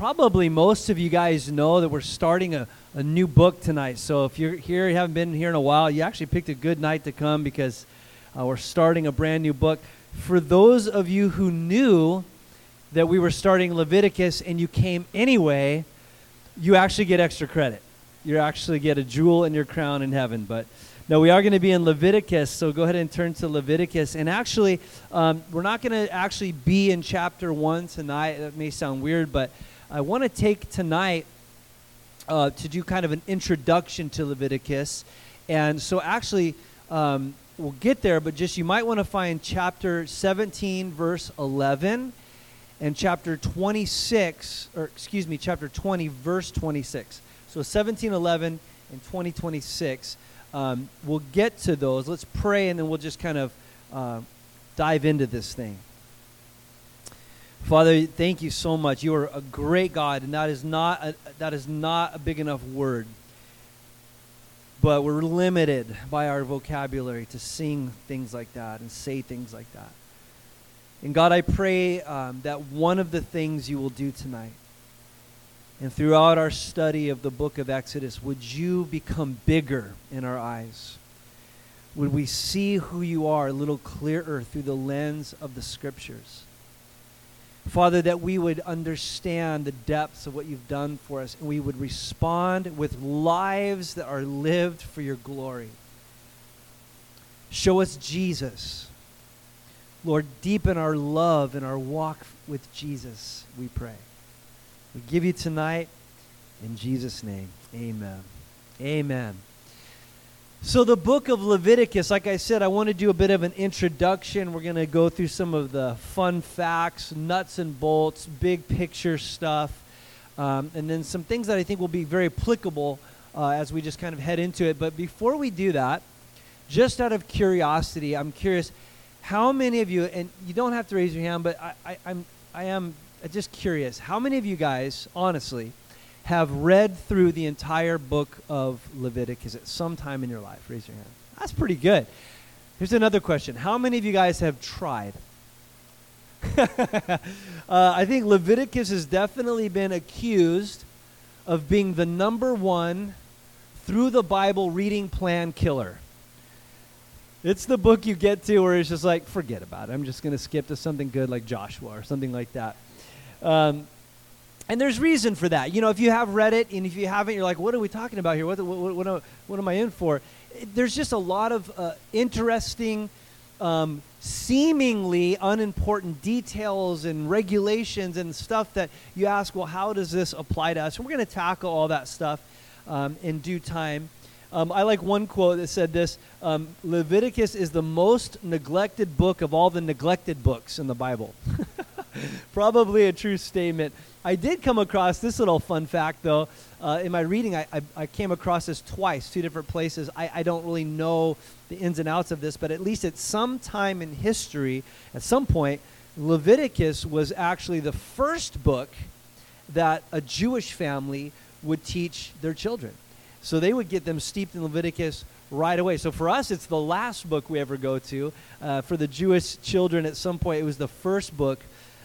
probably most of you guys know that we're starting a, a new book tonight. So if you're here, you haven't been here in a while, you actually picked a good night to come because uh, we're starting a brand new book. For those of you who knew that we were starting Leviticus and you came anyway, you actually get extra credit. You actually get a jewel in your crown in heaven. But no, we are going to be in Leviticus, so go ahead and turn to Leviticus. And actually, um, we're not going to actually be in chapter 1 tonight. That may sound weird, but I want to take tonight uh, to do kind of an introduction to Leviticus. And so, actually, um, we'll get there, but just you might want to find chapter 17, verse 11, and chapter 26, or excuse me, chapter 20, verse 26. So, 17, 11, and 20, 26. Um, we'll get to those. Let's pray, and then we'll just kind of uh, dive into this thing. Father, thank you so much. You are a great God, and that is not a, that is not a big enough word. But we're limited by our vocabulary to sing things like that and say things like that. And God, I pray um, that one of the things you will do tonight, and throughout our study of the book of Exodus, would you become bigger in our eyes? Would we see who you are a little clearer through the lens of the scriptures? Father, that we would understand the depths of what you've done for us and we would respond with lives that are lived for your glory. Show us Jesus. Lord, deepen our love and our walk with Jesus, we pray. We give you tonight in Jesus' name. Amen. Amen. So, the book of Leviticus, like I said, I want to do a bit of an introduction. We're going to go through some of the fun facts, nuts and bolts, big picture stuff, um, and then some things that I think will be very applicable uh, as we just kind of head into it. But before we do that, just out of curiosity, I'm curious how many of you, and you don't have to raise your hand, but I, I, I'm, I am just curious, how many of you guys, honestly, have read through the entire book of Leviticus at some time in your life? Raise your hand. That's pretty good. Here's another question How many of you guys have tried? uh, I think Leviticus has definitely been accused of being the number one through the Bible reading plan killer. It's the book you get to where it's just like, forget about it. I'm just going to skip to something good like Joshua or something like that. Um, and there's reason for that. You know, if you have read it and if you haven't, you're like, what are we talking about here? What, what, what, what, am I in for? There's just a lot of uh, interesting, um, seemingly unimportant details and regulations and stuff that you ask, well, how does this apply to us? And we're going to tackle all that stuff um, in due time. Um, I like one quote that said this um, Leviticus is the most neglected book of all the neglected books in the Bible. Probably a true statement. I did come across this little fun fact, though. Uh, in my reading, I, I, I, came across this twice, two different places. I, I don't really know the ins and outs of this, but at least at some time in history, at some point, Leviticus was actually the first book that a Jewish family would teach their children. So they would get them steeped in Leviticus right away. So for us, it's the last book we ever go to. Uh, for the Jewish children, at some point, it was the first book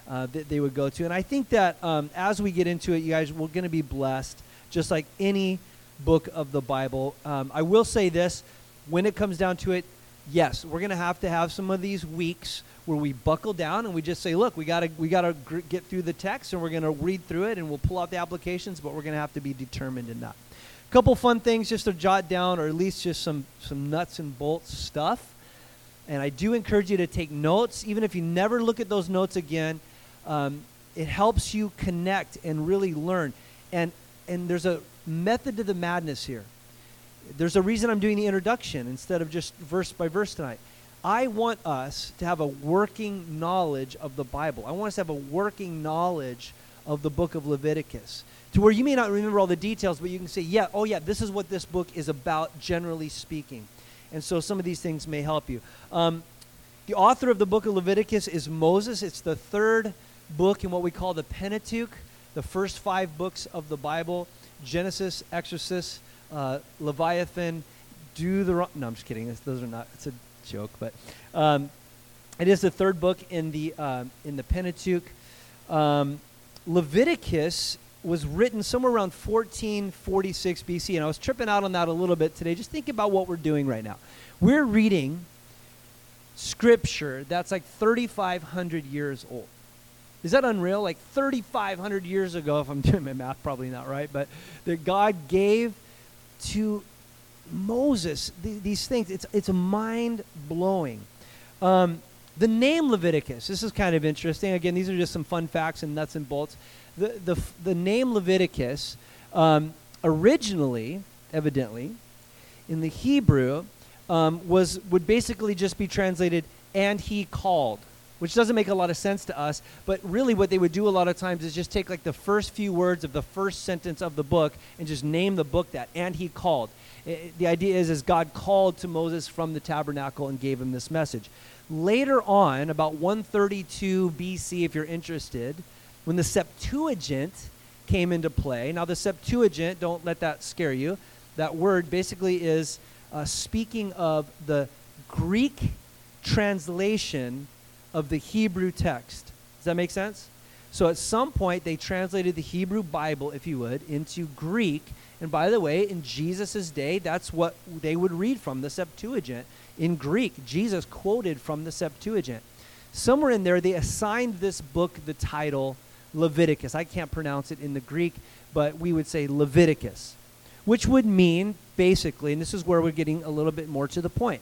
uh, that they would go to. And I think that um, as we get into it, you guys, we're going to be blessed, just like any book of the Bible. Um, I will say this when it comes down to it, yes, we're going to have to have some of these weeks where we buckle down and we just say, look, we got to we got to gr- get through the text and we're going to read through it and we'll pull out the applications, but we're going to have to be determined in that. A couple fun things just to jot down, or at least just some some nuts and bolts stuff. And I do encourage you to take notes, even if you never look at those notes again um, it helps you connect and really learn. And, and there's a method to the madness here. There's a reason I'm doing the introduction instead of just verse by verse tonight. I want us to have a working knowledge of the Bible. I want us to have a working knowledge of the book of Leviticus to where you may not remember all the details, but you can say, yeah, oh, yeah, this is what this book is about, generally speaking. And so some of these things may help you. Um, the author of the book of Leviticus is Moses. It's the third book in what we call the Pentateuch, the first five books of the Bible Genesis, Exodus, uh, Leviathan, do the wrong. No, I'm just kidding. those are not. It's a joke, but um, it is the third book in the uh, in the Pentateuch. Um, Leviticus was written somewhere around 1446 BC. And I was tripping out on that a little bit today. Just think about what we're doing right now. We're reading scripture that's like 3,500 years old. Is that unreal? Like 3,500 years ago, if I'm doing my math, probably not right, but that God gave to Moses th- these things. It's, it's mind blowing. Um, the name Leviticus, this is kind of interesting. Again, these are just some fun facts and nuts and bolts. The, the, the name Leviticus um, originally, evidently, in the Hebrew, um, was would basically just be translated "and he called," which doesn't make a lot of sense to us. But really, what they would do a lot of times is just take like the first few words of the first sentence of the book and just name the book that "and he called." It, the idea is, is God called to Moses from the tabernacle and gave him this message. Later on, about 132 BC, if you're interested, when the Septuagint came into play. Now, the Septuagint, don't let that scare you. That word basically is uh, speaking of the Greek translation of the Hebrew text. Does that make sense? So at some point, they translated the Hebrew Bible, if you would, into Greek. And by the way, in Jesus' day, that's what they would read from the Septuagint in Greek. Jesus quoted from the Septuagint. Somewhere in there, they assigned this book the title Leviticus. I can't pronounce it in the Greek, but we would say Leviticus, which would mean basically, and this is where we're getting a little bit more to the point,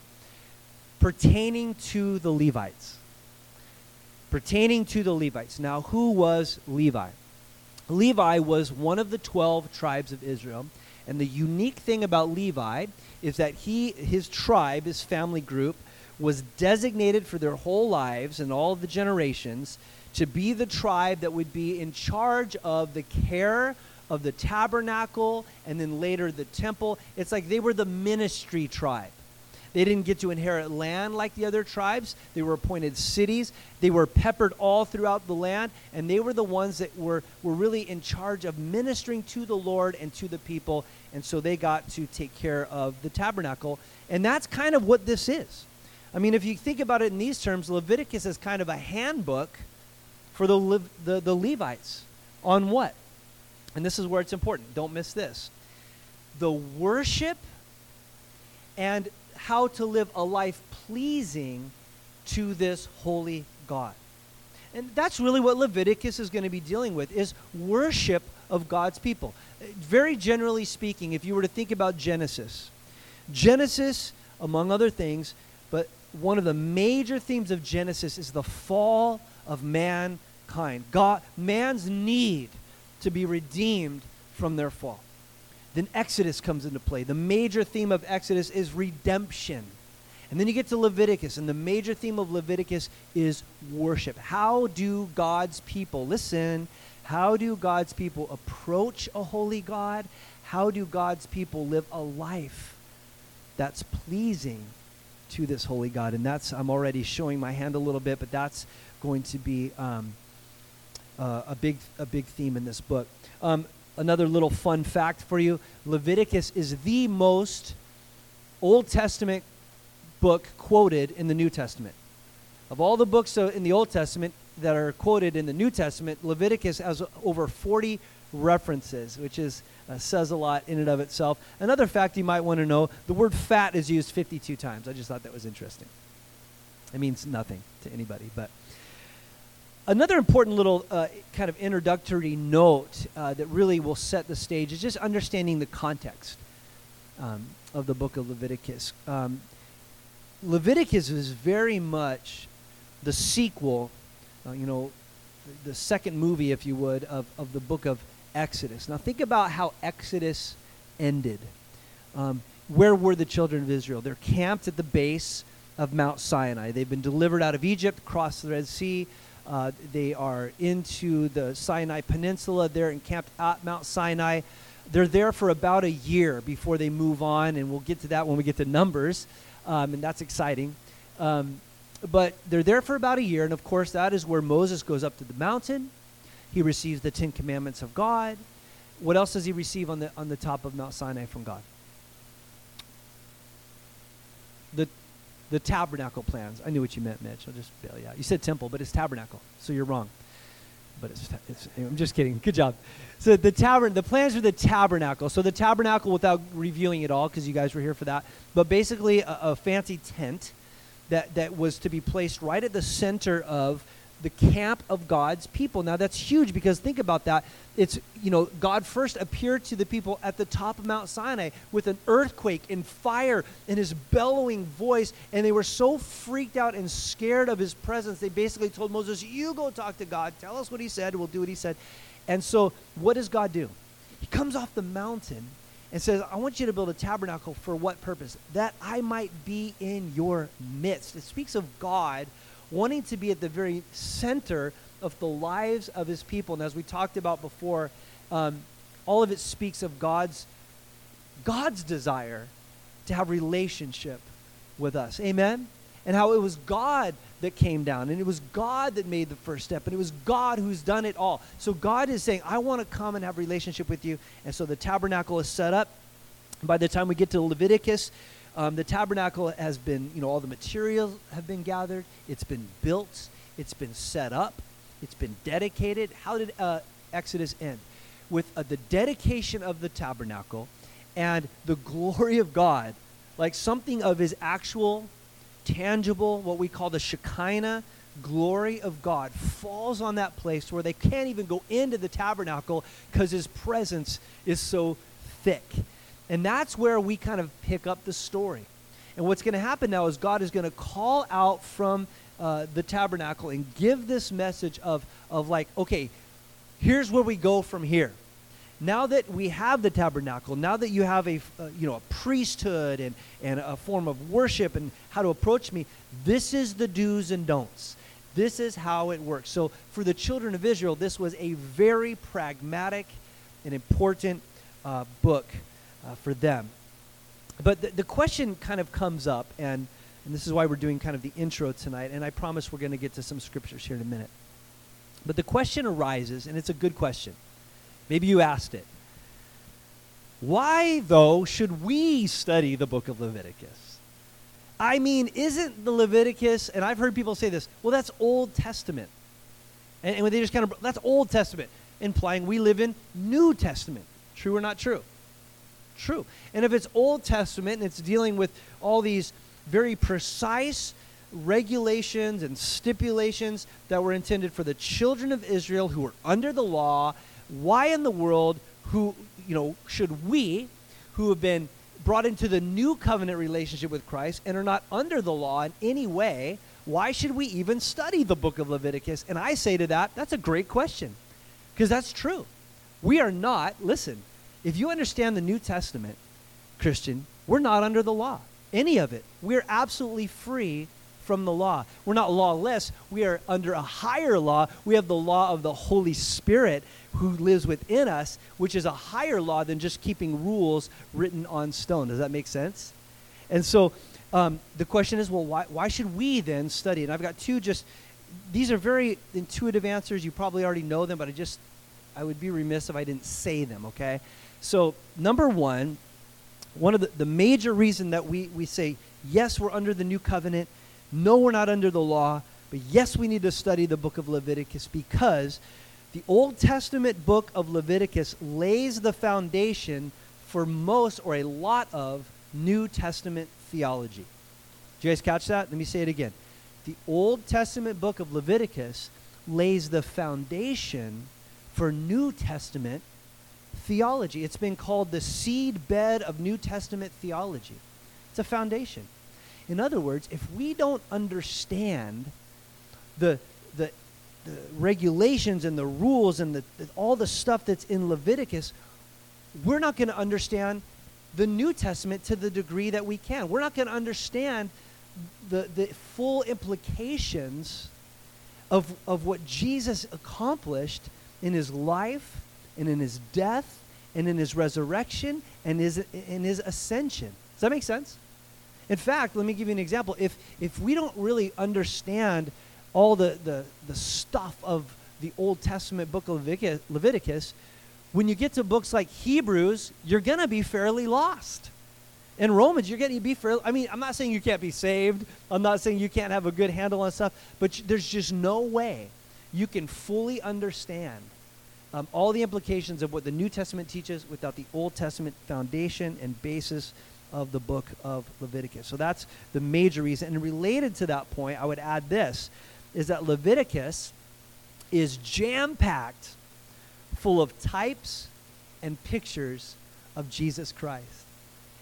pertaining to the Levites. Pertaining to the Levites. Now, who was Levi? Levi was one of the 12 tribes of Israel. And the unique thing about Levi is that he, his tribe, his family group, was designated for their whole lives and all of the generations to be the tribe that would be in charge of the care of the tabernacle and then later the temple. It's like they were the ministry tribe. They didn't get to inherit land like the other tribes. They were appointed cities. They were peppered all throughout the land, and they were the ones that were, were really in charge of ministering to the Lord and to the people. And so they got to take care of the tabernacle. And that's kind of what this is. I mean, if you think about it in these terms, Leviticus is kind of a handbook for the, the, the Levites on what? And this is where it's important. Don't miss this. The worship and how to live a life pleasing to this holy God. And that's really what Leviticus is going to be dealing with is worship of God's people. Very generally speaking, if you were to think about Genesis, Genesis, among other things, but one of the major themes of Genesis is the fall of mankind. God, man's need to be redeemed from their fall. Then Exodus comes into play. The major theme of Exodus is redemption. And then you get to Leviticus, and the major theme of Leviticus is worship. How do God's people, listen, how do God's people approach a holy God? How do God's people live a life that's pleasing to this holy God? And that's, I'm already showing my hand a little bit, but that's going to be um, uh, a, big, a big theme in this book. Um, another little fun fact for you Leviticus is the most Old Testament book quoted in the New Testament. Of all the books in the Old Testament that are quoted in the New Testament, Leviticus has over 40 references, which is uh, says a lot in and of itself. Another fact you might want to know: the word "fat" is used 52 times. I just thought that was interesting. It means nothing to anybody, but Another important little uh, kind of introductory note uh, that really will set the stage is just understanding the context um, of the book of Leviticus. Um, Leviticus is very much the sequel, uh, you know, the second movie, if you would, of, of the book of Exodus. Now, think about how Exodus ended. Um, where were the children of Israel? They're camped at the base of Mount Sinai. They've been delivered out of Egypt, crossed the Red Sea. Uh, they are into the Sinai Peninsula. They're encamped at Mount Sinai. They're there for about a year before they move on, and we'll get to that when we get to Numbers, um, and that's exciting. Um, but they're there for about a year, and of course, that is where Moses goes up to the mountain. He receives the Ten Commandments of God. What else does he receive on the on the top of Mount Sinai from God? The the tabernacle plans. I knew what you meant, Mitch. I'll just bail you out. You said temple, but it's tabernacle, so you're wrong. but it's, it's I'm just kidding. Good job. So the tabern, the plans for the tabernacle. So the tabernacle, without reviewing it all, because you guys were here for that, but basically a, a fancy tent that that was to be placed right at the center of the camp of God's people. Now that's huge because think about that. It's, you know, God first appeared to the people at the top of Mount Sinai with an earthquake and fire and his bellowing voice. And they were so freaked out and scared of his presence, they basically told Moses, You go talk to God. Tell us what he said. We'll do what he said. And so what does God do? He comes off the mountain and says, I want you to build a tabernacle for what purpose? That I might be in your midst. It speaks of God wanting to be at the very center of the lives of his people. And as we talked about before, um, all of it speaks of God's God's desire to have relationship with us. Amen. And how it was God that came down, and it was God that made the first step, and it was God who's done it all. So God is saying, "I want to come and have relationship with you." And so the tabernacle is set up. By the time we get to Leviticus, um, the tabernacle has been, you know, all the materials have been gathered. It's been built. It's been set up. It's been dedicated. How did uh, Exodus end? With uh, the dedication of the tabernacle and the glory of God, like something of his actual, tangible, what we call the Shekinah glory of God, falls on that place where they can't even go into the tabernacle because his presence is so thick. And that's where we kind of pick up the story. And what's going to happen now is God is going to call out from uh, the tabernacle and give this message of, of like, okay, here's where we go from here. Now that we have the tabernacle, now that you have a, uh, you know, a priesthood and, and a form of worship and how to approach me, this is the do's and don'ts. This is how it works. So for the children of Israel, this was a very pragmatic and important uh, book uh, for them. But the, the question kind of comes up, and, and this is why we're doing kind of the intro tonight, and I promise we're going to get to some scriptures here in a minute. But the question arises, and it's a good question. Maybe you asked it. Why, though, should we study the book of Leviticus? I mean, isn't the Leviticus, and I've heard people say this, well, that's Old Testament. And, and they just kind of, that's Old Testament, implying we live in New Testament. True or not true? True. And if it's Old Testament and it's dealing with all these very precise regulations and stipulations that were intended for the children of Israel who were under the law, why in the world who, you know, should we who have been brought into the new covenant relationship with Christ and are not under the law in any way, why should we even study the book of Leviticus? And I say to that, that's a great question. Because that's true. We are not, listen, if you understand the New Testament, Christian, we're not under the law, any of it. We're absolutely free from the law. We're not lawless. We are under a higher law. We have the law of the Holy Spirit who lives within us, which is a higher law than just keeping rules written on stone. Does that make sense? And so um, the question is well, why, why should we then study? And I've got two just, these are very intuitive answers. You probably already know them, but I just, I would be remiss if I didn't say them, okay? So, number one, one of the, the major reason that we, we say, yes, we're under the new covenant, no, we're not under the law, but yes, we need to study the book of Leviticus because the Old Testament book of Leviticus lays the foundation for most or a lot of New Testament theology. Did you guys catch that? Let me say it again. The Old Testament book of Leviticus lays the foundation for New Testament theology. It's been called the seed bed of New Testament theology. It's a foundation. In other words, if we don't understand the, the, the regulations and the rules and the, the, all the stuff that's in Leviticus, we're not going to understand the New Testament to the degree that we can. We're not going to understand the, the full implications of, of what Jesus accomplished in his life and in his death and in his resurrection and his, in his ascension. Does that make sense? In fact, let me give you an example. If, if we don't really understand all the, the, the stuff of the Old Testament book of Leviticus, when you get to books like Hebrews, you're going to be fairly lost. In Romans, you're going to be fairly, I mean, I'm not saying you can't be saved. I'm not saying you can't have a good handle on stuff, but there's just no way you can fully understand um, all the implications of what the New Testament teaches without the Old Testament foundation and basis of the book of Leviticus. So that's the major reason. And related to that point, I would add this is that Leviticus is jam packed full of types and pictures of Jesus Christ.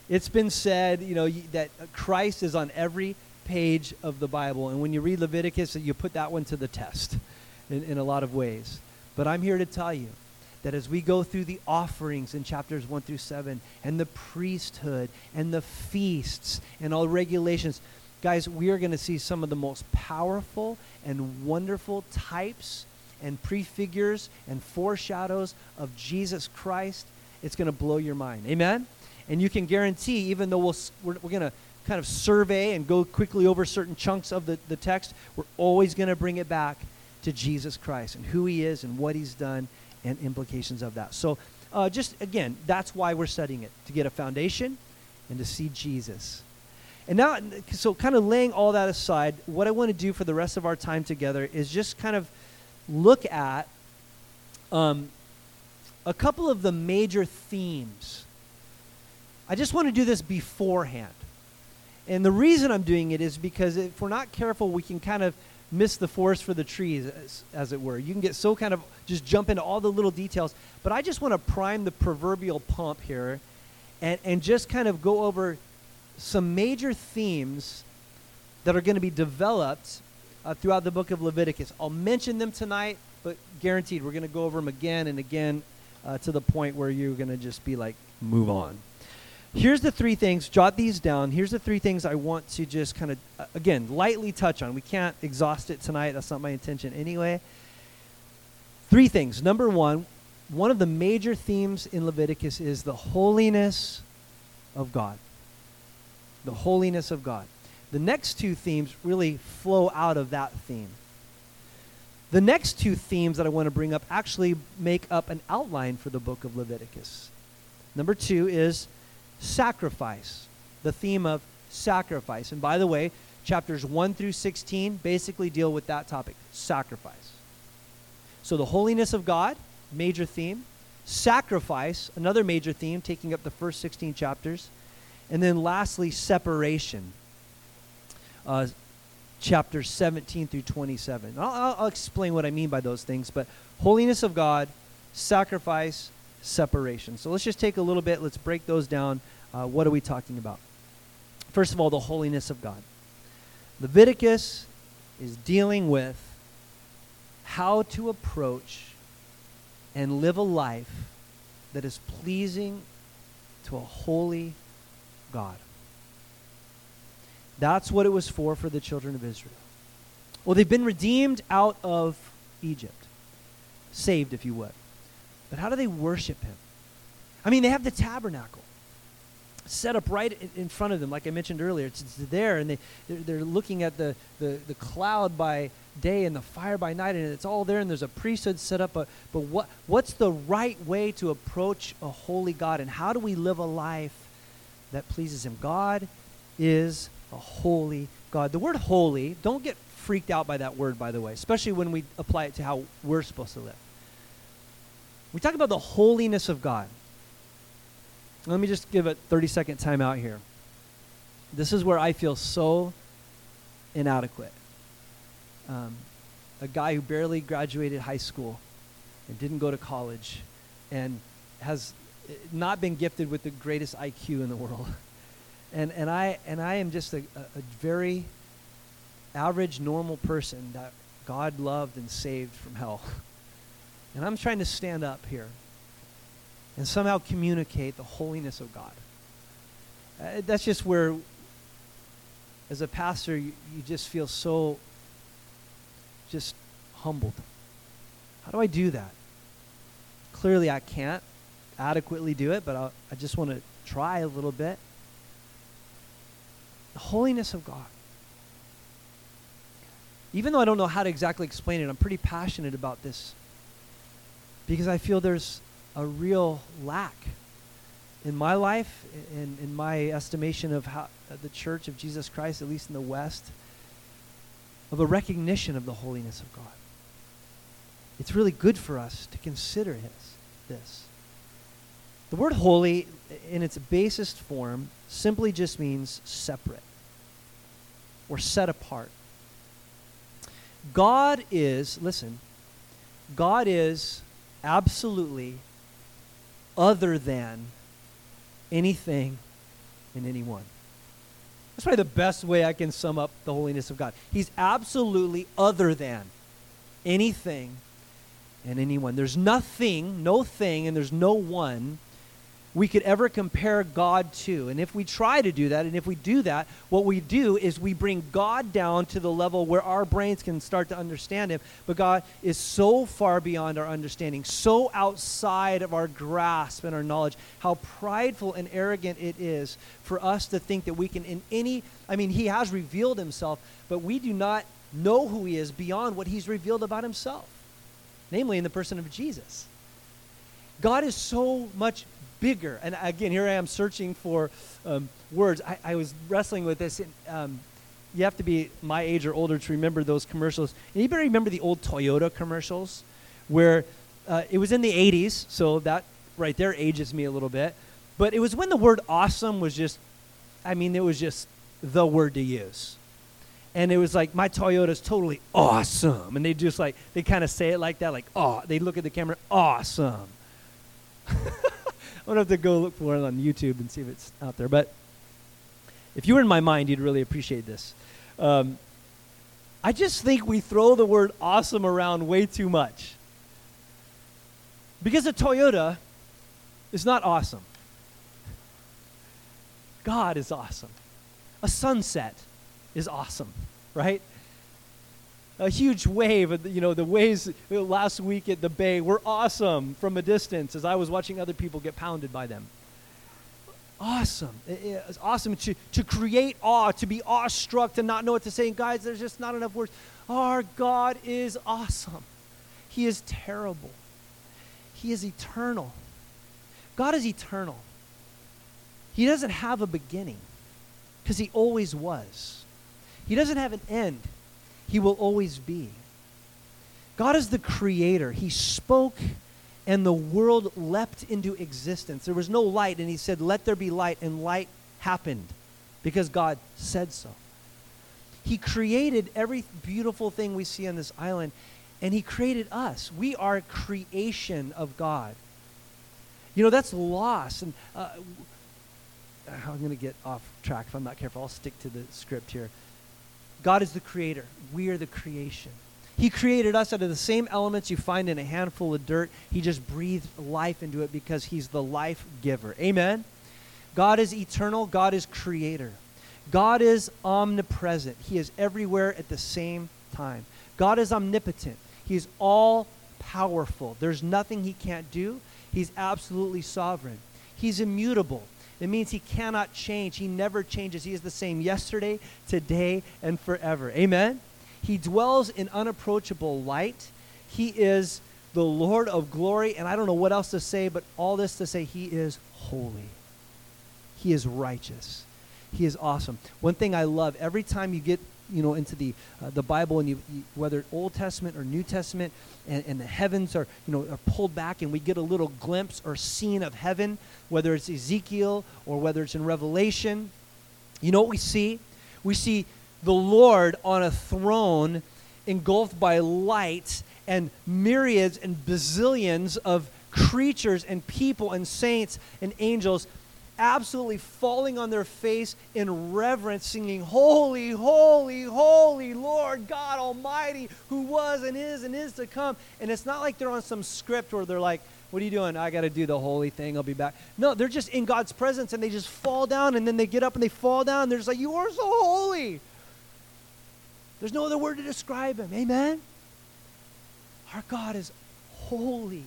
It's been said, you know, that Christ is on every page of the Bible. And when you read Leviticus, you put that one to the test in, in a lot of ways. But I'm here to tell you that as we go through the offerings in chapters 1 through 7 and the priesthood and the feasts and all regulations, guys, we are going to see some of the most powerful and wonderful types and prefigures and foreshadows of Jesus Christ. It's going to blow your mind. Amen? And you can guarantee, even though we'll, we're, we're going to kind of survey and go quickly over certain chunks of the, the text, we're always going to bring it back to Jesus Christ and who he is and what he's done and implications of that. So, uh, just again, that's why we're studying it to get a foundation and to see Jesus. And now, so kind of laying all that aside, what I want to do for the rest of our time together is just kind of look at um, a couple of the major themes. I just want to do this beforehand. And the reason I'm doing it is because if we're not careful, we can kind of miss the forest for the trees, as, as, it were. You can get so kind of just jump into all the little details. But I just want to prime the proverbial pump here and, and just kind of go over some major themes that are going to be developed uh, throughout the book of Leviticus. I'll mention them tonight, but guaranteed we're going to go over them again and again uh, to the point where you're going to just be like, move on. Here's the three things, jot these down. Here's the three things I want to just kind of, uh, again, lightly touch on. We can't exhaust it tonight. That's not my intention anyway. Three things. Number one, one of the major themes in Leviticus is the holiness of God. The holiness of God. The next two themes really flow out of that theme. The next two themes that I want to bring up actually make up an outline for the book of Leviticus. Number two is sacrifice, the theme of sacrifice. And by the way, chapters 1 through 16 basically deal with that topic sacrifice. So, the holiness of God, major theme. Sacrifice, another major theme, taking up the first 16 chapters. And then lastly, separation, uh, chapters 17 through 27. I'll, I'll, explain what I mean by those things, but holiness of God, sacrifice, separation. So let's just take a little bit, let's break those down. Uh, what are we talking about? First of all, the holiness of God. Leviticus is dealing with how to approach and live a life that is pleasing to a holy God. That's what it was for for the children of Israel. Well, they've been redeemed out of Egypt, saved, if you would. But how do they worship him? I mean, they have the tabernacle set up right in front of them, like I mentioned earlier. It's, it's there, and they, they're, they're, looking at the, the, the cloud by day and the fire by night, and it's all there, and there's a priesthood set up. But, but what, what's the right way to approach a holy God, and how do we live a life that pleases Him? God is a holy God. The word holy, don't get freaked out by that word, by the way, especially when we apply it to how we're supposed to live. We talk about the holiness of God. Let me just give a 30 second time out here. This is where I feel so inadequate. Um, a guy who barely graduated high school and didn't go to college and has not been gifted with the greatest IQ in the world. And, and, I, and I am just a, a very average, normal person that God loved and saved from hell. And I'm trying to stand up here and somehow communicate the holiness of God. Uh, that's just where, as a pastor, you, you just feel so just humbled. How do I do that? Clearly, I can't adequately do it, but I'll, I just want to try a little bit. The holiness of God. Even though I don't know how to exactly explain it, I'm pretty passionate about this because I feel there's a real lack in my life, in, in my estimation of how, the church of Jesus Christ, at least in the West, of a recognition of the holiness of God. it's really good for us to consider his, this. The word holy, in its basest form, simply just means separate or set apart. God is, listen, God is absolutely other than anything and anyone. That's probably the best way I can sum up the holiness of God. He's absolutely other than anything and anyone. There's nothing, no thing, and there's no one we could ever compare God to. And if we try to do that, and if we do that, what we do is we bring God down to the level where our brains can start to understand Him. But God is so far beyond our understanding, so outside of our grasp and our knowledge, how prideful and arrogant it is for us to think that we can, in any, I mean, He has revealed Himself, but we do not know who He is beyond what He's revealed about Himself, namely in the person of Jesus. God is so much bigger. And again, here I am searching for um, words. I, I, was wrestling with this. And, um, you have to be my age or older to remember those commercials. Anybody remember the old Toyota commercials where uh, it was in the 80s, so that right there ages me a little bit. But it was when the word awesome was just, I mean, it was just the word to use. And it was like, my Toyota's totally awesome. And they just like, they kind of say it like that, like, oh, they look at the camera, awesome. I'm gonna have to go look for it on YouTube and see if it's out there. But if you were in my mind, you'd really appreciate this. Um, I just think we throw the word awesome around way too much. Because a Toyota is not awesome. God is awesome. A sunset is awesome, right? A huge wave. You know, the waves last week at the bay were awesome from a distance as I was watching other people get pounded by them. Awesome. It's awesome to, to create awe, to be awestruck, to not know what to say. And guys, there's just not enough words. Our God is awesome. He is terrible. He is eternal. God is eternal. He doesn't have a beginning because he always was. He doesn't have an end he will always be. God is the creator. He spoke and the world leapt into existence. There was no light, and he said, Let there be light, and light happened because God said so. He created every beautiful thing we see on this island, and he created us. We are creation of God. You know, that's lost. And uh, I'm going to get off track if I'm not careful. I'll stick to the script here. God is the creator. We are the creation. He created us out of the same elements you find in a handful of dirt. He just breathed life into it because He's the life giver. Amen? God is eternal. God is creator. God is omnipresent. He is everywhere at the same time. God is omnipotent. He is all powerful. There's nothing He can't do. He's absolutely sovereign. He's immutable. It means he cannot change. He never changes. He is the same yesterday, today, and forever. Amen? He dwells in unapproachable light. He is the Lord of glory. And I don't know what else to say, but all this to say, He is holy. He is righteous. He is awesome. One thing I love every time you get you know into the uh, the Bible and you, you, whether Old Testament or New Testament and, and the heavens are you know are pulled back and we get a little glimpse or scene of heaven whether it's Ezekiel or whether it's in Revelation. You know what we see? We see the Lord on a throne engulfed by light and myriads and bazillions of creatures and people and saints and angels absolutely falling on their face in reverence, singing, Holy, holy, holy Lord God Almighty, who was and is and is to come. And it's not like they're on some script where they're like, What are you doing? I got to do the holy thing. I'll be back. No, they're just in God's presence and they just fall down and then they get up and they fall down. They're just like, You are so holy. There's no other word to describe him. Amen? Our God is holy.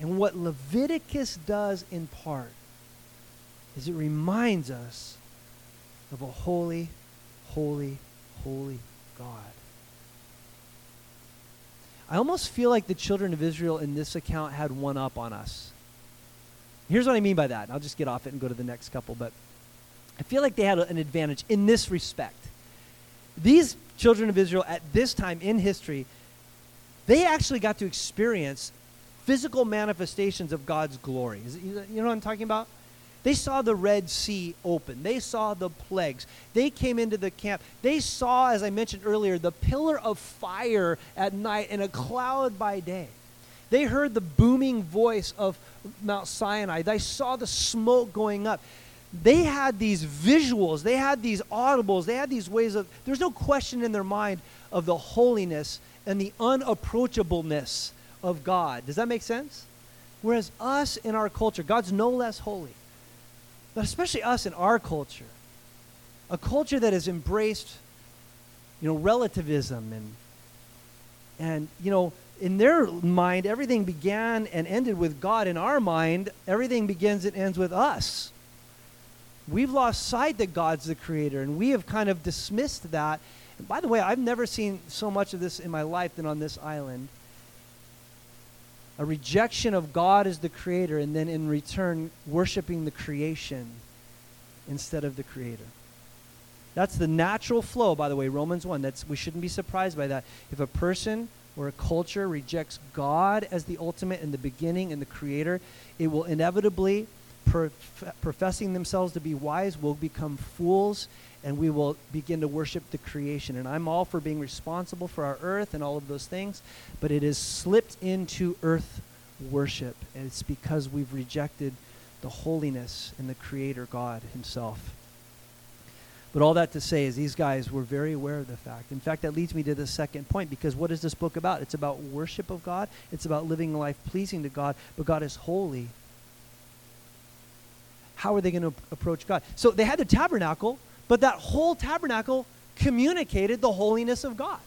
And what Leviticus does in part is it reminds us of a holy, holy, holy God. I almost feel like the children of Israel in this account had one up on us. Here's what I mean by that. I'll just get off it and go to the next couple, but I feel like they had an advantage in this respect. These children of Israel at this time in history, they actually got to experience physical manifestations of God's glory. It, you know what I'm talking about? They saw the Red Sea open. They saw the plagues. They came into the camp. They saw, as I mentioned earlier, the pillar of fire at night and a cloud by day. They heard the booming voice of Mount Sinai. They saw the smoke going up. They had these visuals, they had these audibles, they had these ways of, there's no question in their mind of the holiness and the unapproachableness of God. Does that make sense? Whereas us in our culture, God's no less holy but especially us in our culture, a culture that has embraced, you know, relativism and, and you know, in their mind, everything began and ended with God. In our mind, everything begins and ends with us. We've lost sight that God's the creator, and we have kind of dismissed that. And by the way, I've never seen so much of this in my life than on this island a rejection of God as the creator, and then in return, worshiping the creation instead of the creator. That's the natural flow, by the way, Romans 1. That's, we shouldn't be surprised by that. If a person or a culture rejects God as the ultimate and the beginning and the creator, it will inevitably, prof- professing themselves to be wise, will become fools and we will begin to worship the creation. And I'm all for being responsible for our earth and all of those things, but it has slipped into earth worship. And it's because we've rejected the holiness and the Creator God Himself. But all that to say is these guys were very aware of the fact. In fact, that leads me to the second point because what is this book about? It's about worship of God, it's about living a life pleasing to God, but God is holy. How are they going to approach God? So they had the tabernacle, but that whole tabernacle communicated the holiness of God.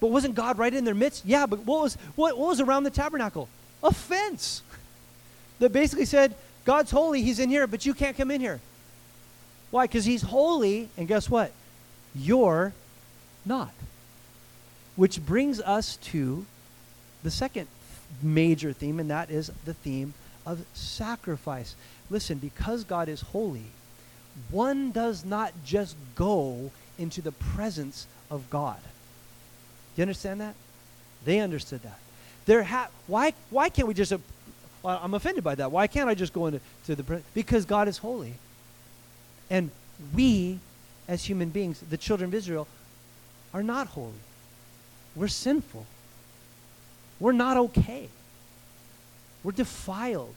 But wasn't God right in their midst? Yeah, but what was, what, what was around the tabernacle? A fence that basically said, God's holy, He's in here, but you can't come in here. Why? Because He's holy, and guess what? You're not. Which brings us to the second major theme, and that is the theme of sacrifice. Listen, because God is holy, one does not just go into the presence of God. Do you understand that? They understood that. There ha- why, why can't we just, uh, I'm offended by that. Why can't I just go into to the, because God is holy. And we, as human beings, the children of Israel, are not holy. We're sinful. We're not okay. We're defiled.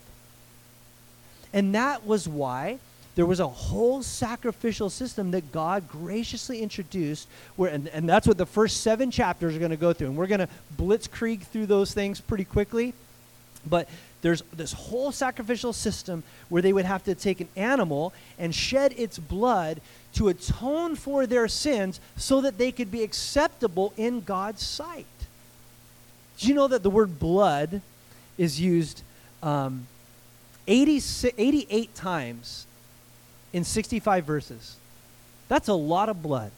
And that was why there was a whole sacrificial system that God graciously introduced, where, and, and that's what the first seven chapters are going to go through. And we're going to blitzkrieg through those things pretty quickly. But there's this whole sacrificial system where they would have to take an animal and shed its blood to atone for their sins so that they could be acceptable in God's sight. Do you know that the word blood is used um, 80, 88 times in 65 verses. That's a lot of blood.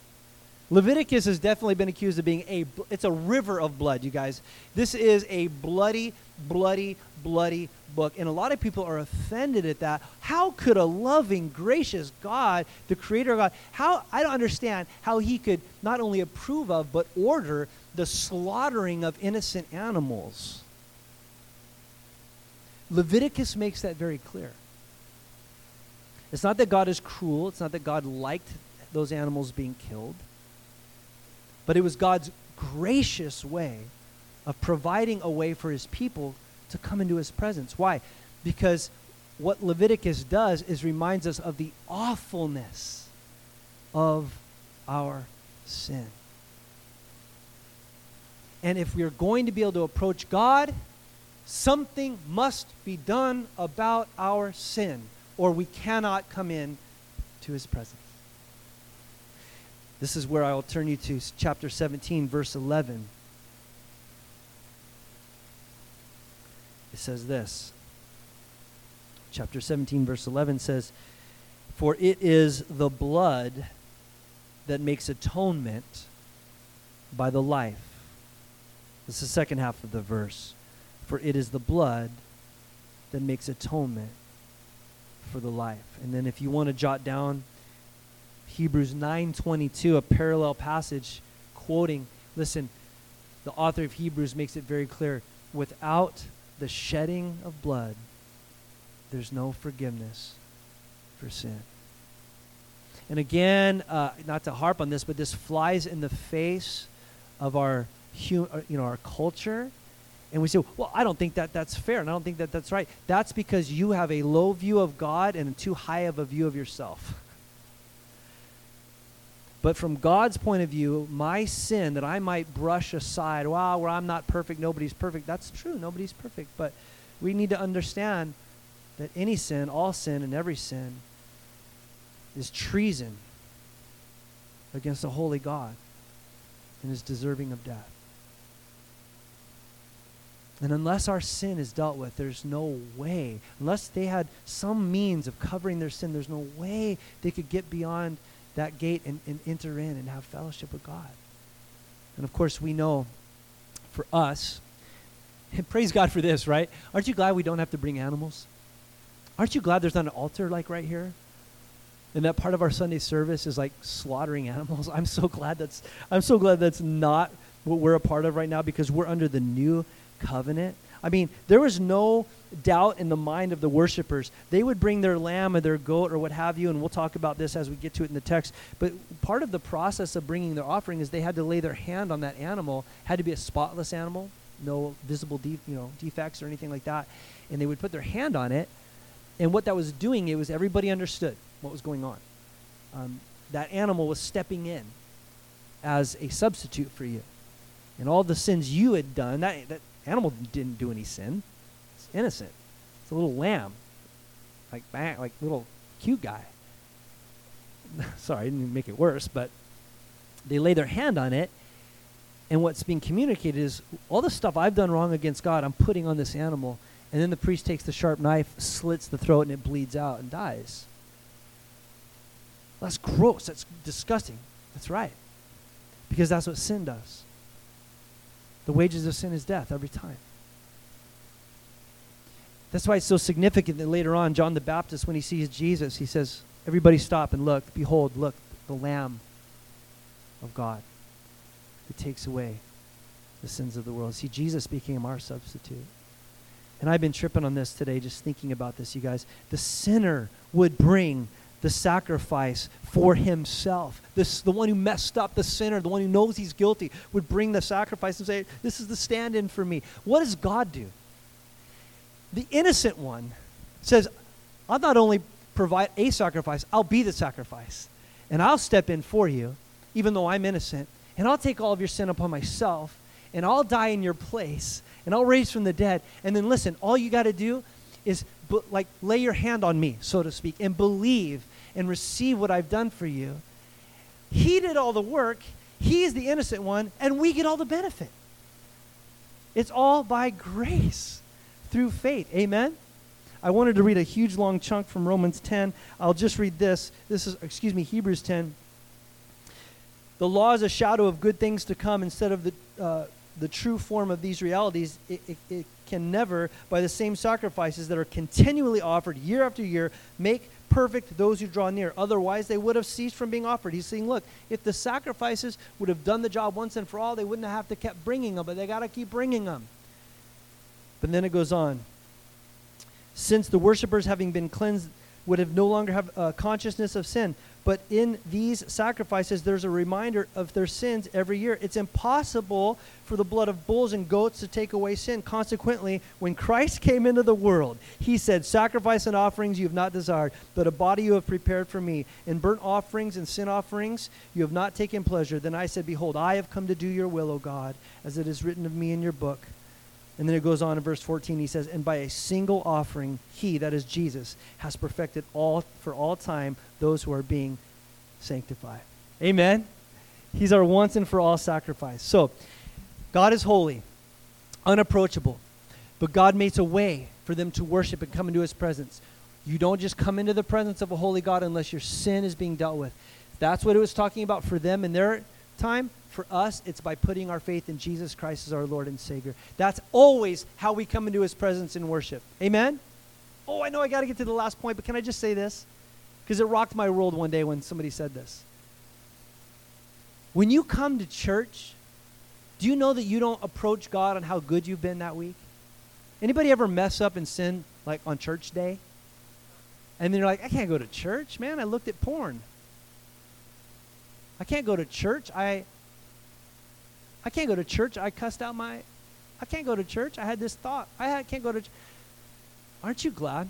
Leviticus has definitely been accused of being a it's a river of blood, you guys. This is a bloody, bloody, bloody book. And a lot of people are offended at that. How could a loving, gracious God, the creator of God, how I don't understand how he could not only approve of but order the slaughtering of innocent animals. Leviticus makes that very clear. It's not that God is cruel, it's not that God liked those animals being killed, but it was God's gracious way of providing a way for his people to come into his presence. Why? Because what Leviticus does is reminds us of the awfulness of our sin. And if we are going to be able to approach God, something must be done about our sin or we cannot come in to his presence. This is where I will turn you to chapter 17, verse 11. It says this. Chapter 17, verse 11 says, For it is the blood that makes atonement by the life. This is the second half of the verse. For it is the blood that makes atonement for the life. And then if you want to jot down Hebrews 9:22, a parallel passage quoting, listen, the author of Hebrews makes it very clear without the shedding of blood, there's no forgiveness for sin. And again, uh, not to harp on this, but this flies in the face of our, uh, you know, our culture. And we say, well, I don't think that that's fair, and I don't think that that's right. That's because you have a low view of God and too high of a view of yourself. But from God's point of view, my sin that I might brush aside, wow, where I'm not perfect, nobody's perfect. That's true, nobody's perfect. But we need to understand that any sin, all sin, and every sin is treason against a holy God and is deserving of death. And unless our sin is dealt with, there's no way, unless they had some means of covering their sin, there's no way they could get beyond that gate and, and enter in and have fellowship with God. And of course, we know for us, and praise God for this, right? Aren't you glad we don't have to bring animals? Aren't you glad there's not an altar like right here? And that part of our Sunday service is like slaughtering animals. I'm so glad that's I'm so glad that's not what we're a part of right now because we're under the new covenant. I mean, there was no doubt in the mind of the worshipers. They would bring their lamb or their goat or what have you, and we'll talk about this as we get to it in the text. But part of the process of bringing their offering is they had to lay their hand on that animal. Had to be a spotless animal, no visible de- you know defects or anything like that. And they would put their hand on it, and what that was doing, it was everybody understood what was going on. Um, that animal was stepping in as a substitute for you, and all the sins you had done. That that animal didn't do any sin It's innocent. It's a little lamb, like like little cute guy. Sorry, I didn't make it worse, but they lay their hand on it, and what's being communicated is all the stuff I've done wrong against God, I'm putting on this animal, and then the priest takes the sharp knife, slits the throat, and it bleeds out and dies. That's gross. That's disgusting. That's right. Because that's what sin does. The wages of sin is death every time. That's why it's so significant that later on, John the Baptist, when he sees Jesus, he says, Everybody stop and look. Behold, look, the Lamb of God who takes away the sins of the world. See, Jesus became our substitute. And I've been tripping on this today, just thinking about this, you guys. The sinner would bring the sacrifice for himself. This, the one who messed up, the sinner, the one who knows he's guilty, would bring the sacrifice and say, This is the stand in for me. What does God do? The innocent one says, I'll not only provide a sacrifice, I'll be the sacrifice. And I'll step in for you, even though I'm innocent. And I'll take all of your sin upon myself. And I'll die in your place. And I'll raise from the dead. And then listen, all you got to do is like lay your hand on me, so to speak, and believe and receive what I've done for you. He did all the work. He is the innocent one, and we get all the benefit. It's all by grace through faith. Amen? I wanted to read a huge long chunk from Romans 10. I'll just read this. This is, excuse me, Hebrews 10. The law is a shadow of good things to come instead of the, uh, the true form of these realities. It, it, it can never, by the same sacrifices that are continually offered year after year, make perfect those who draw near. Otherwise, they would have ceased from being offered. He's saying, look, if the sacrifices would have done the job once and for all, they wouldn't have to keep bringing them, but they got to keep bringing them. But then it goes on. Since the worshippers, having been cleansed, would have no longer have a consciousness of sin. But in these sacrifices, there's a reminder of their sins every year. It's impossible for the blood of bulls and goats to take away sin. Consequently, when Christ came into the world, he said, Sacrifice and offerings you have not desired, but a body you have prepared for me. In burnt offerings and sin offerings you have not taken pleasure. Then I said, Behold, I have come to do your will, O God, as it is written of me in your book. And then it goes on in verse 14. He says, And by a single offering, he, that is Jesus, has perfected all for all time those who are being sanctified. Amen. He's our once and for all sacrifice. So, God is holy, unapproachable, but God makes a way for them to worship and come into his presence. You don't just come into the presence of a holy God unless your sin is being dealt with. That's what it was talking about for them in their time. For us, it's by putting our faith in Jesus Christ as our Lord and Savior. That's always how we come into His presence in worship. Amen? Oh, I know I got to get to the last point, but can I just say this? Because it rocked my world one day when somebody said this. When you come to church, Do you know that you don't approach God on how good you've been that week? Anybody ever mess up and sin like on church day? And then you're like, I can't go to church, man. I looked at porn. I can't go to church. I I can't go to church. I cussed out my I can't go to church. I had this thought. I can't go to ch-. Aren't you glad?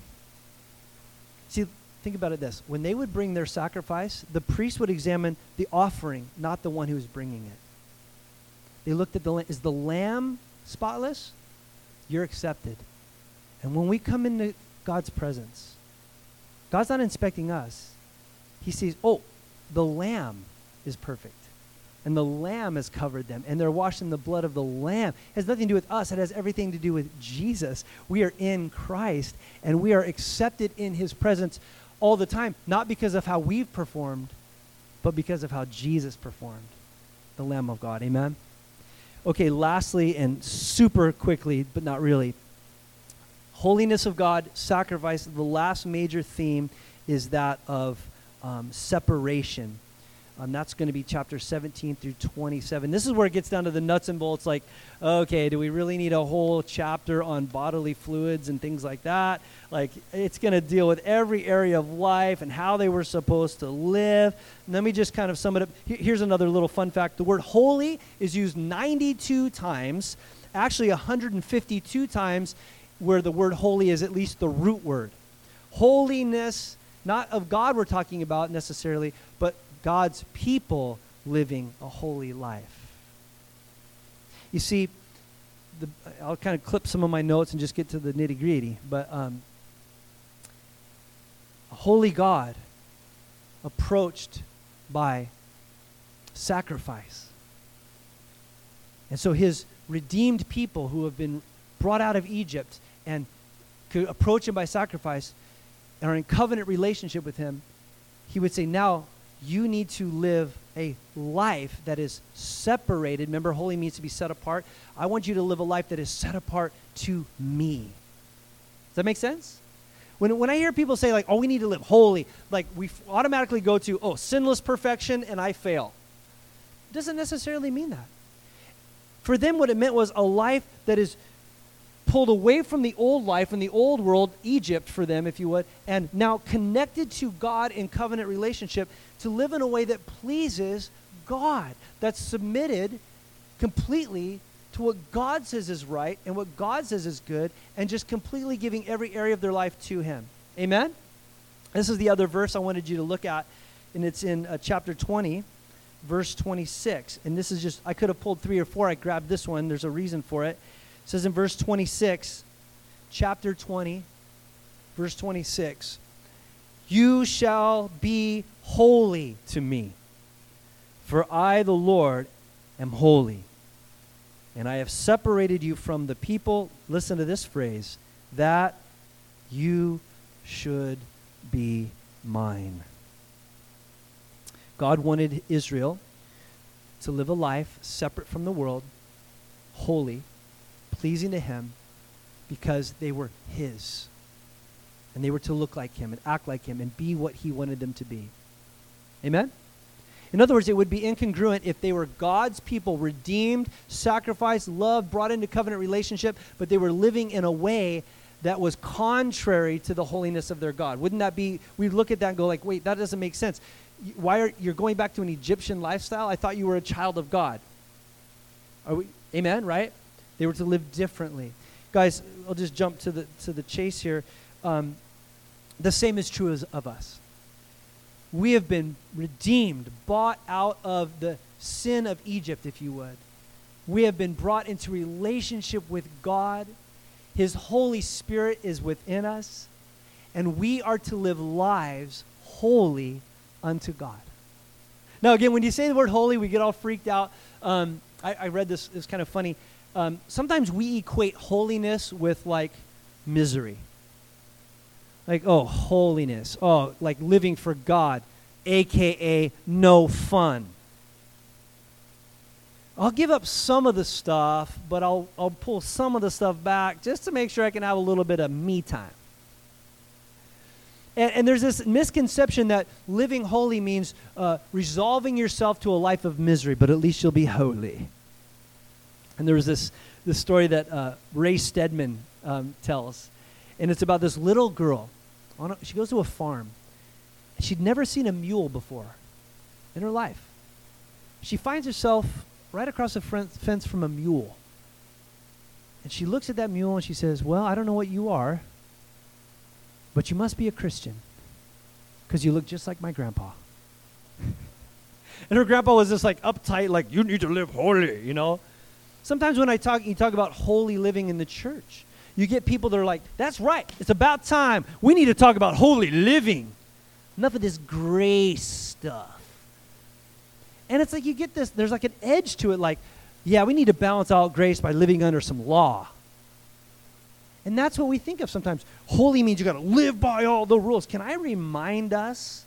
See, think about it this. When they would bring their sacrifice, the priest would examine the offering, not the one who was bringing it. They looked at the lamb. Is the lamb spotless? You're accepted. And when we come into God's presence, God's not inspecting us. He sees, oh, the lamb is perfect. And the lamb has covered them, and they're washed in the blood of the lamb. It has nothing to do with us, it has everything to do with Jesus. We are in Christ, and we are accepted in his presence all the time, not because of how we've performed, but because of how Jesus performed, the Lamb of God. Amen? Okay, lastly, and super quickly, but not really, holiness of God, sacrifice. The last major theme is that of um, separation. Um, that's going to be chapter 17 through 27. This is where it gets down to the nuts and bolts like, okay, do we really need a whole chapter on bodily fluids and things like that? Like, it's going to deal with every area of life and how they were supposed to live. And let me just kind of sum it up. Here's another little fun fact the word holy is used 92 times, actually 152 times, where the word holy is at least the root word. Holiness, not of God we're talking about necessarily, but God's people living a holy life. You see, the, I'll kind of clip some of my notes and just get to the nitty gritty, but um, a holy God approached by sacrifice. And so his redeemed people who have been brought out of Egypt and could approach him by sacrifice and are in covenant relationship with him, he would say, Now you need to live a life that is separated. Remember, holy means to be set apart. I want you to live a life that is set apart to me. Does that make sense? When, when I hear people say, like, oh, we need to live holy, like, we automatically go to, oh, sinless perfection and I fail. Doesn't necessarily mean that. For them, what it meant was a life that is pulled away from the old life and the old world, Egypt for them, if you would, and now connected to God in covenant relationship to live in a way that pleases God, that's submitted completely to what God says is right and what God says is good, and just completely giving every area of their life to Him. Amen? This is the other verse I wanted you to look at, and it's in uh, chapter 20, verse 26. And this is just, I could have pulled three or four. I grabbed this one. There's a reason for it. It says in verse 26, chapter 20, verse 26, You shall be holy to me, for I, the Lord, am holy. And I have separated you from the people, listen to this phrase, that you should be mine. God wanted Israel to live a life separate from the world, holy, pleasing to Him because they were His. And they were to look like Him and act like Him and be what He wanted them to be. Amen? In other words, it would be incongruent if they were God's people, redeemed, sacrificed, loved, brought into covenant relationship, but they were living in a way that was contrary to the holiness of their God. Wouldn't that be, we look at that and go like, wait, that doesn't make sense. Why are, you're going back to an Egyptian lifestyle? I thought you were a child of God. Are we, amen, right? They were to live differently. Guys, I'll just jump to the, to the chase here. Um, the same is true as, of us. We have been redeemed, bought out of the sin of Egypt, if you would. We have been brought into relationship with God. His Holy Spirit is within us. And we are to live lives holy unto God. Now, again, when you say the word holy, we get all freaked out. Um, I, I, read this, it's kind of funny um, sometimes we equate holiness with like misery. Like, oh, holiness. Oh, like living for God, aka no fun. I'll give up some of the stuff, but I'll, I'll pull some of the stuff back just to make sure I can have a little bit of me time. And, and there's this misconception that living holy means uh, resolving yourself to a life of misery, but at least you'll be holy. And there was this, this story that uh, Ray Stedman um, tells. And it's about this little girl. A, she goes to a farm. She'd never seen a mule before in her life. She finds herself right across the fence from a mule. And she looks at that mule and she says, Well, I don't know what you are, but you must be a Christian because you look just like my grandpa. and her grandpa was just like uptight, like, You need to live holy, you know? Sometimes when I talk, you talk about holy living in the church. You get people that are like, That's right, it's about time. We need to talk about holy living. Enough of this grace stuff. And it's like you get this, there's like an edge to it, like, yeah, we need to balance out grace by living under some law. And that's what we think of sometimes. Holy means you got to live by all the rules. Can I remind us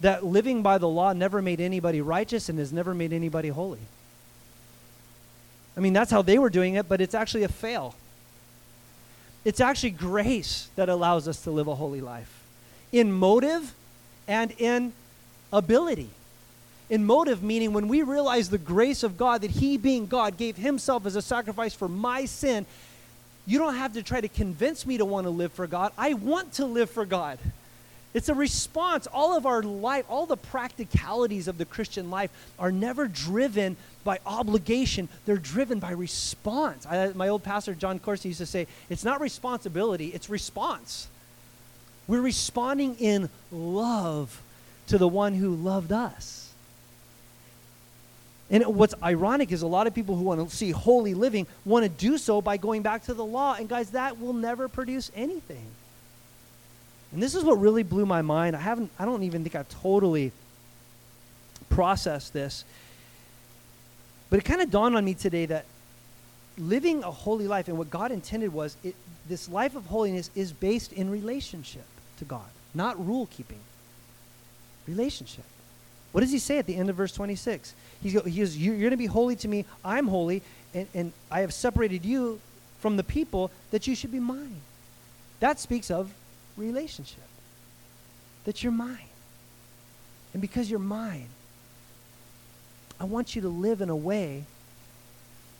that living by the law never made anybody righteous and has never made anybody holy? I mean, that's how they were doing it, but it's actually a fail. It's actually grace that allows us to live a holy life in motive and in ability in motive, meaning when we realize the grace of God, that He, being God, gave Himself as a sacrifice for my sin, you don't have to try to convince me to want to live for God. I want to live for God. It's a response. All of our life, all the practicalities of the Christian life are never driven by obligation, they're driven by response. I, my old pastor, Jon Courson, used to say, it's not responsibility, it's response. We're responding in love to the one who loved us. And what's ironic is a lot of people who want to see holy living want to do so by going back to the law. And guys, that will never produce anything. And this is what really blew my mind. I haven't I don't even think I've totally processed this. But it kind of dawned on me today that living a holy life and what God intended was it, this life of holiness is based in relationship to God, not rule keeping. Relationship. What does he say at the end of verse 26? He's, he goes, You're going to be holy to me. I'm holy, and, and I have separated you from the people that you should be mine. That speaks of relationship. That you're mine. And because you're mine, I want you to live in a way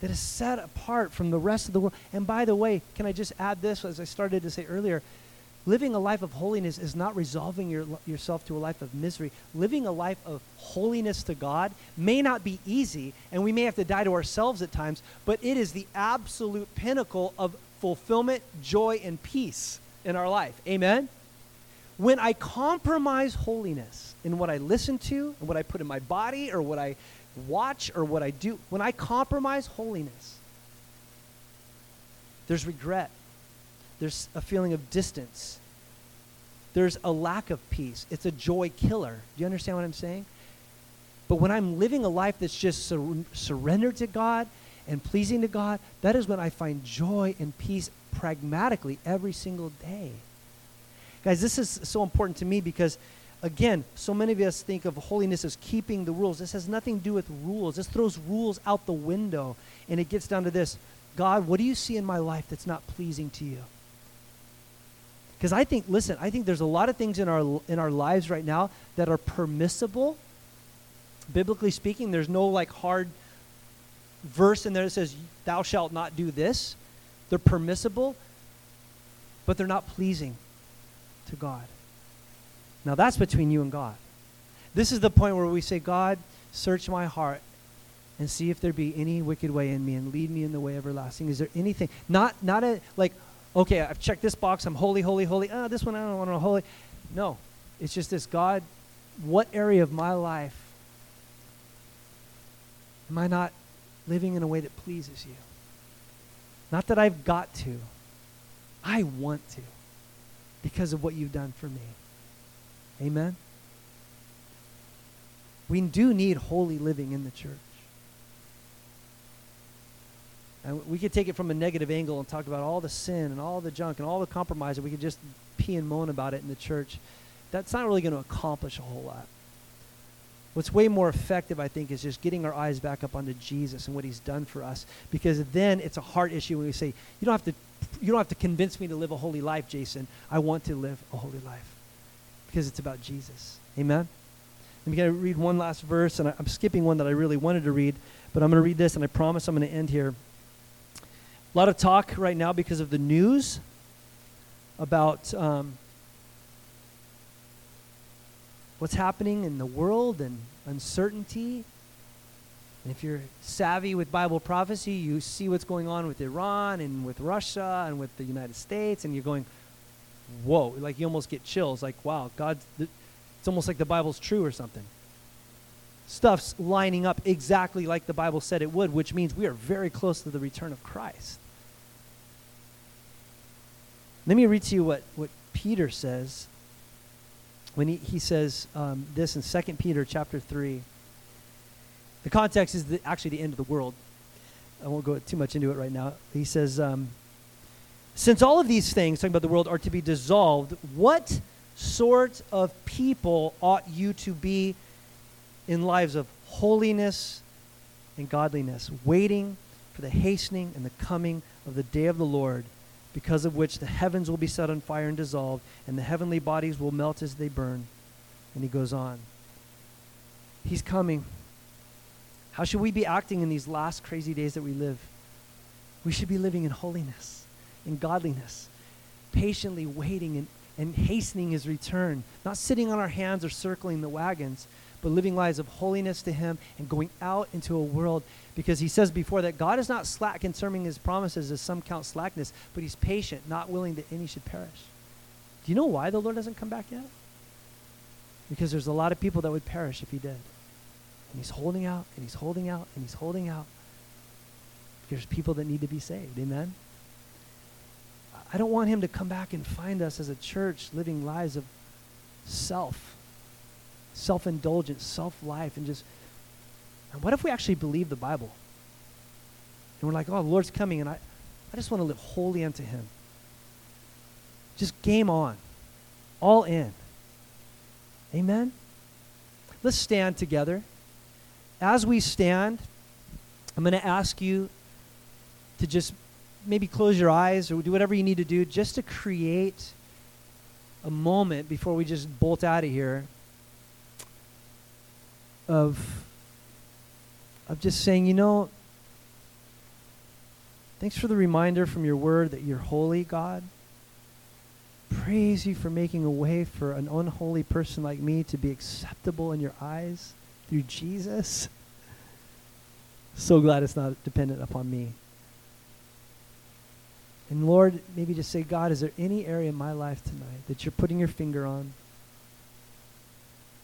that is set apart from the rest of the world. And by the way, can I just add this as I started to say earlier? Living a life of holiness is not resolving your, yourself to a life of misery. Living a life of holiness to God may not be easy, and we may have to die to ourselves at times, but it is the absolute pinnacle of fulfillment, joy, and peace in our life. Amen? When I compromise holiness in what I listen to, and what I put in my body, or what I watch, or what I do, when I compromise holiness, there's regret there's a feeling of distance. There's a lack of peace. It's a joy killer. Do you understand what I'm saying? But when I'm living a life that's just sur- surrendered to God and pleasing to God, that is when I find joy and peace pragmatically every single day. Guys, this is so important to me because, again, so many of us think of holiness as keeping the rules. This has nothing to do with rules. This throws rules out the window. And it gets down to this God, what do you see in my life that's not pleasing to you? Because I think, listen, I think there's a lot of things in our in our lives right now that are permissible. Biblically speaking, there's no like hard verse in there that says thou shalt not do this. They're permissible, but they're not pleasing to God. Now that's between you and God. This is the point where we say, God, search my heart and see if there be any wicked way in me and lead me in the way everlasting. Is there anything? Not not a like okay, I've checked this box. I'm holy, holy, holy. Ah, this one I don't want to holy. No, it's just this God, what area of my life am I not living in a way that pleases you? Not that I've got to, I want to because of what you've done for me. Amen? We do need holy living in the church. And we could take it from a negative angle and talk about all the sin and all the junk and all the compromise, and we could just pee and moan about it in the church. That's not really going to accomplish a whole lot. What's way more effective, I think, is just getting our eyes back up onto Jesus and what He's done for us, because then it's a heart issue when we say, "You don't have to, you don't have to convince me to live a holy life, Jason. I want to live a holy life, because it's about Jesus." Amen. I'm going to read one last verse, and I'm skipping one that I really wanted to read, but I'm going to read this, and I promise I'm going to end here. A lot of talk right now because of the news about um, what's happening in the world and uncertainty. And if you're savvy with Bible prophecy, you see what's going on with Iran and with Russia and with the United States, and you're going, whoa, like you almost get chills, like, wow, God, it's almost like the Bible's true or something. Stuff's lining up exactly like the Bible said it would, which means we are very close to the return of Christ. Let me read to you what, what Peter says when he, he says um, this in 2 Peter chapter 3. The context is the, actually the end of the world. I won't go too much into it right now. He says, um, Since all of these things, talking about the world, are to be dissolved, what sort of people ought you to be in lives of holiness and godliness, waiting for the hastening and the coming of the day of the Lord? Because of which the heavens will be set on fire and dissolved, and the heavenly bodies will melt as they burn. And he goes on. He's coming. How should we be acting in these last crazy days that we live? We should be living in holiness, in godliness, patiently waiting and, and hastening his return, not sitting on our hands or circling the wagons, but living lives of holiness to him and going out into a world because he says before that God is not slack concerning his promises as some count slackness, but he's patient, not willing that any should perish. Do you know why the Lord doesn't come back yet? Because there's a lot of people that would perish if he did. And he's holding out, and he's holding out, and he's holding out. There's people that need to be saved. Amen? I don't want him to come back and find us as a church living lives of self, self indulgence, self life, and just and what if we actually believe the Bible? And we're like, oh, the Lord's coming, and I, I just want to live wholly unto Him. Just game on, all in. Amen? Let's stand together. As we stand, I'm going to ask you to just maybe close your eyes or do whatever you need to do just to create a moment before we just bolt out of here of of just saying, you know, thanks for the reminder from your word that you're holy, God. Praise you for making a way for an unholy person like me to be acceptable in your eyes through Jesus. So glad it's not dependent upon me. And Lord, maybe just say, God, is there any area in my life tonight that you're putting your finger on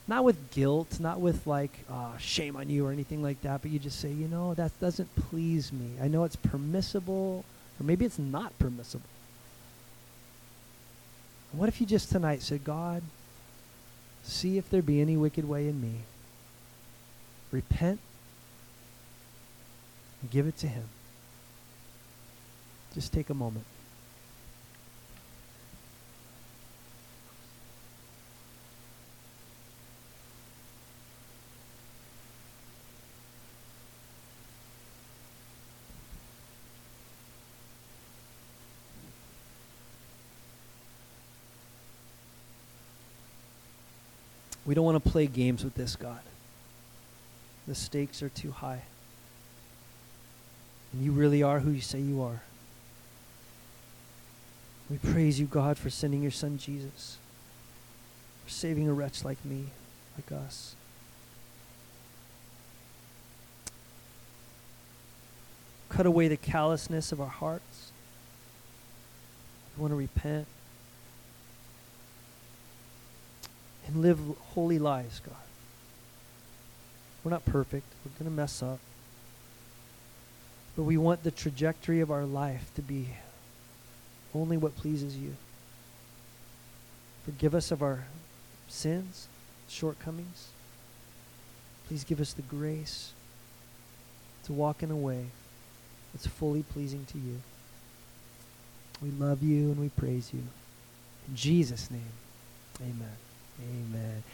not with guilt, not with like uh, shame on you or anything like that, but you just say, you know, that doesn't please me. I know it's permissible, or maybe it's not permissible. What if you just tonight said, God, see if there be any wicked way in me. Repent and give it to Him. Just take a moment. We don't want to play games with this, God. The stakes are too high. And you really are who you say you are. We praise you, God, for sending your son Jesus, for saving a wretch like me, like us. Cut away the callousness of our hearts. We want to repent. And live holy lives, God. We're not perfect. We're going to mess up. But we want the trajectory of our life to be only what pleases you. Forgive us of our sins, shortcomings. Please give us the grace to walk in a way that's fully pleasing to you. We love you and we praise you. In Jesus' name, amen. Amen